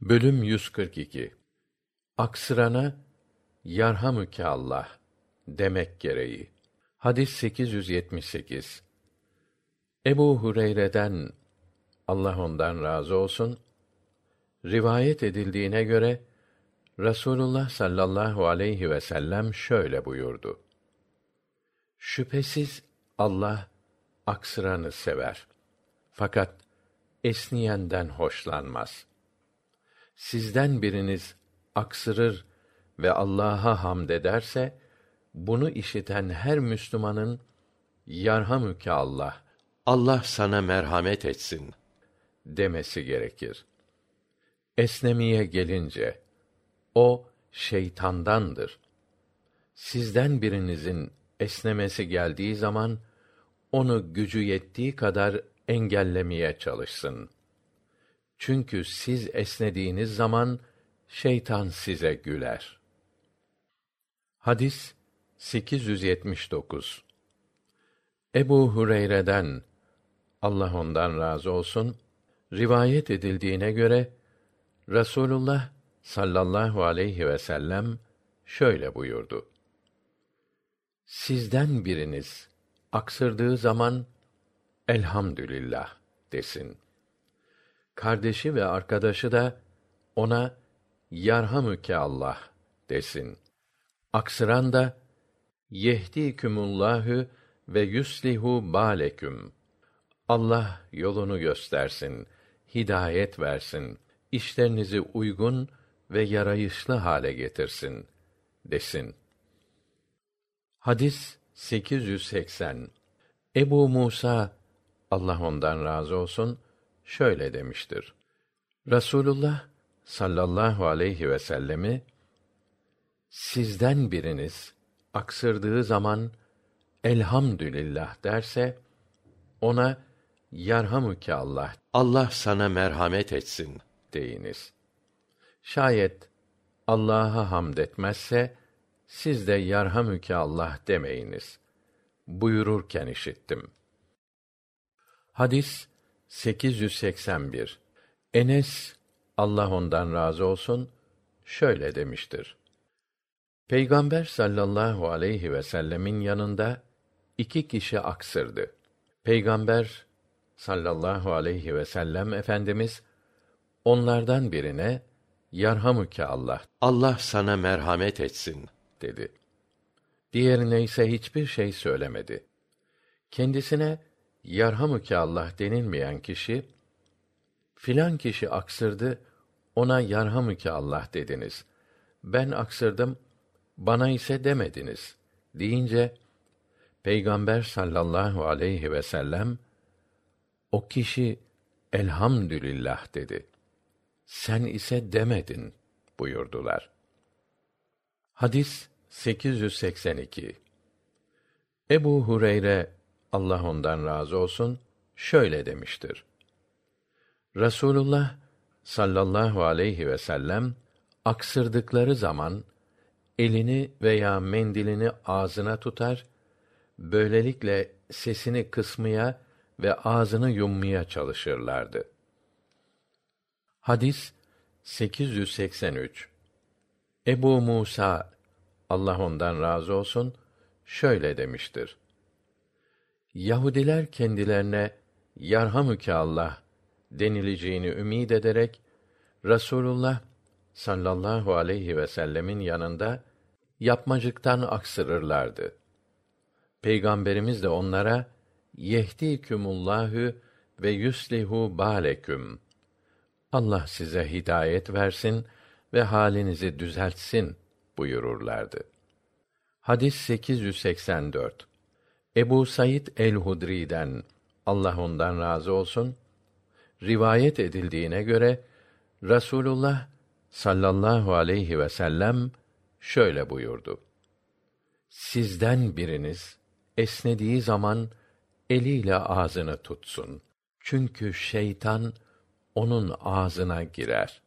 Bölüm 142 Aksırana yarhamüke Allah demek gereği. Hadis 878. Ebu Hureyre'den Allah ondan razı olsun rivayet edildiğine göre Rasulullah sallallahu aleyhi ve sellem şöyle buyurdu. Şüphesiz Allah aksıranı sever. Fakat esniyenden hoşlanmaz. Sizden biriniz aksırır ve Allah'a hamd ederse, bunu işiten her Müslümanın yarhamüke Allah, Allah sana merhamet etsin. demesi gerekir. Esnemeye gelince, o şeytandandır. Sizden birinizin esnemesi geldiği zaman, onu gücü yettiği kadar engellemeye çalışsın. Çünkü siz esnediğiniz zaman şeytan size güler. Hadis 879. Ebu Hureyre'den Allah ondan razı olsun rivayet edildiğine göre Rasulullah sallallahu aleyhi ve sellem şöyle buyurdu. Sizden biriniz aksırdığı zaman elhamdülillah desin. Kardeşi ve arkadaşı da ona yarhamüke Allah desin. Aksıran da yehdikumullahü ve yuslihu baleküm. Allah yolunu göstersin, hidayet versin, işlerinizi uygun ve yarayışlı hale getirsin desin. Hadis 880 Ebu Musa Allah ondan razı olsun şöyle demiştir. Rasulullah sallallahu aleyhi ve sellemi sizden biriniz aksırdığı zaman elhamdülillah derse ona yarhamüke Allah Allah sana merhamet etsin. deyiniz. Şayet Allah'a hamd etmezse siz de yarhamüke Allah demeyiniz. Buyururken işittim. Hadis 881. Enes Allah ondan razı olsun şöyle demiştir. Peygamber sallallahu aleyhi ve sellemin yanında iki kişi aksırdı. Peygamber sallallahu aleyhi ve sellem efendimiz onlardan birine yarhamüke Allah Allah sana merhamet etsin. dedi. Diğerine ise hiçbir şey söylemedi. Kendisine yarhamüke Allah denilmeyen kişi filan kişi aksırdı ona yarhamüke Allah dediniz. Ben aksırdım bana ise demediniz deyince Peygamber sallallahu aleyhi ve sellem o kişi elhamdülillah dedi. Sen ise demedin buyurdular. Hadis 882 Ebu Hureyre Allah ondan razı olsun şöyle demiştir. Rasulullah sallallahu aleyhi ve sellem aksırdıkları zaman elini veya mendilini ağzına tutar, böylelikle sesini kısmaya ve ağzını yummaya çalışırlardı. Hadis 883 Ebu Musa Allah ondan razı olsun şöyle demiştir. Yahudiler kendilerine yarhamüke Allah denileceğini ümid ederek Rasulullah sallallahu aleyhi ve sellemin yanında yapmacıktan aksırırlardı. Peygamberimiz de onlara yehdikumullahü ve yuslihu baleküm. Allah size hidayet versin ve halinizi düzeltsin buyururlardı. Hadis 884. Ebu Said el-Hudri'den Allah ondan razı olsun rivayet edildiğine göre Rasulullah sallallahu aleyhi ve sellem şöyle buyurdu. Sizden biriniz esnediği zaman eliyle ağzını tutsun. Çünkü şeytan onun ağzına girer.